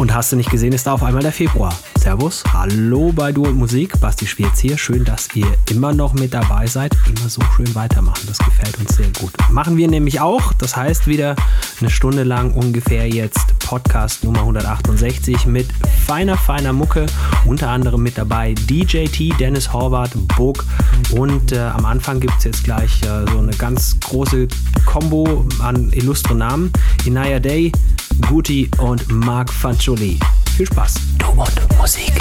Und hast du nicht gesehen, ist da auf einmal der Februar. Servus, hallo bei Du und Musik. Basti Schwierz hier. Schön, dass ihr immer noch mit dabei seid. Immer so schön weitermachen. Das gefällt uns sehr gut. Machen wir nämlich auch. Das heißt wieder eine Stunde lang ungefähr jetzt Podcast Nummer 168 mit feiner, feiner Mucke. Unter anderem mit dabei DJT, Dennis Horvath, Bog. Und äh, am Anfang gibt es jetzt gleich äh, so eine ganz große Combo an illustre Namen. Inaya Day, Guti und Marc Fanciulli. Viel Spaß. Du und Musik.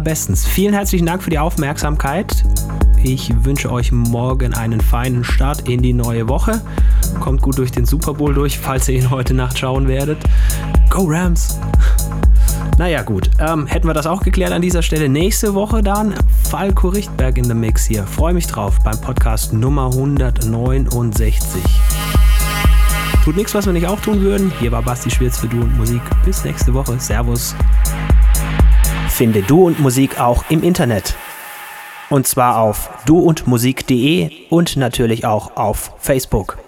Allerbestens. Vielen herzlichen Dank für die Aufmerksamkeit. Ich wünsche euch morgen einen feinen Start in die neue Woche. Kommt gut durch den Super Bowl durch, falls ihr ihn heute Nacht schauen werdet. Go Rams! Naja, gut. Ähm, hätten wir das auch geklärt an dieser Stelle. Nächste Woche dann Falco Richtberg in the Mix hier. Freue mich drauf beim Podcast Nummer 169. Tut nichts, was wir nicht auch tun würden. Hier war Basti Schwirz für Du und Musik. Bis nächste Woche. Servus. Finde Du und Musik auch im Internet. Und zwar auf duundmusik.de und natürlich auch auf Facebook.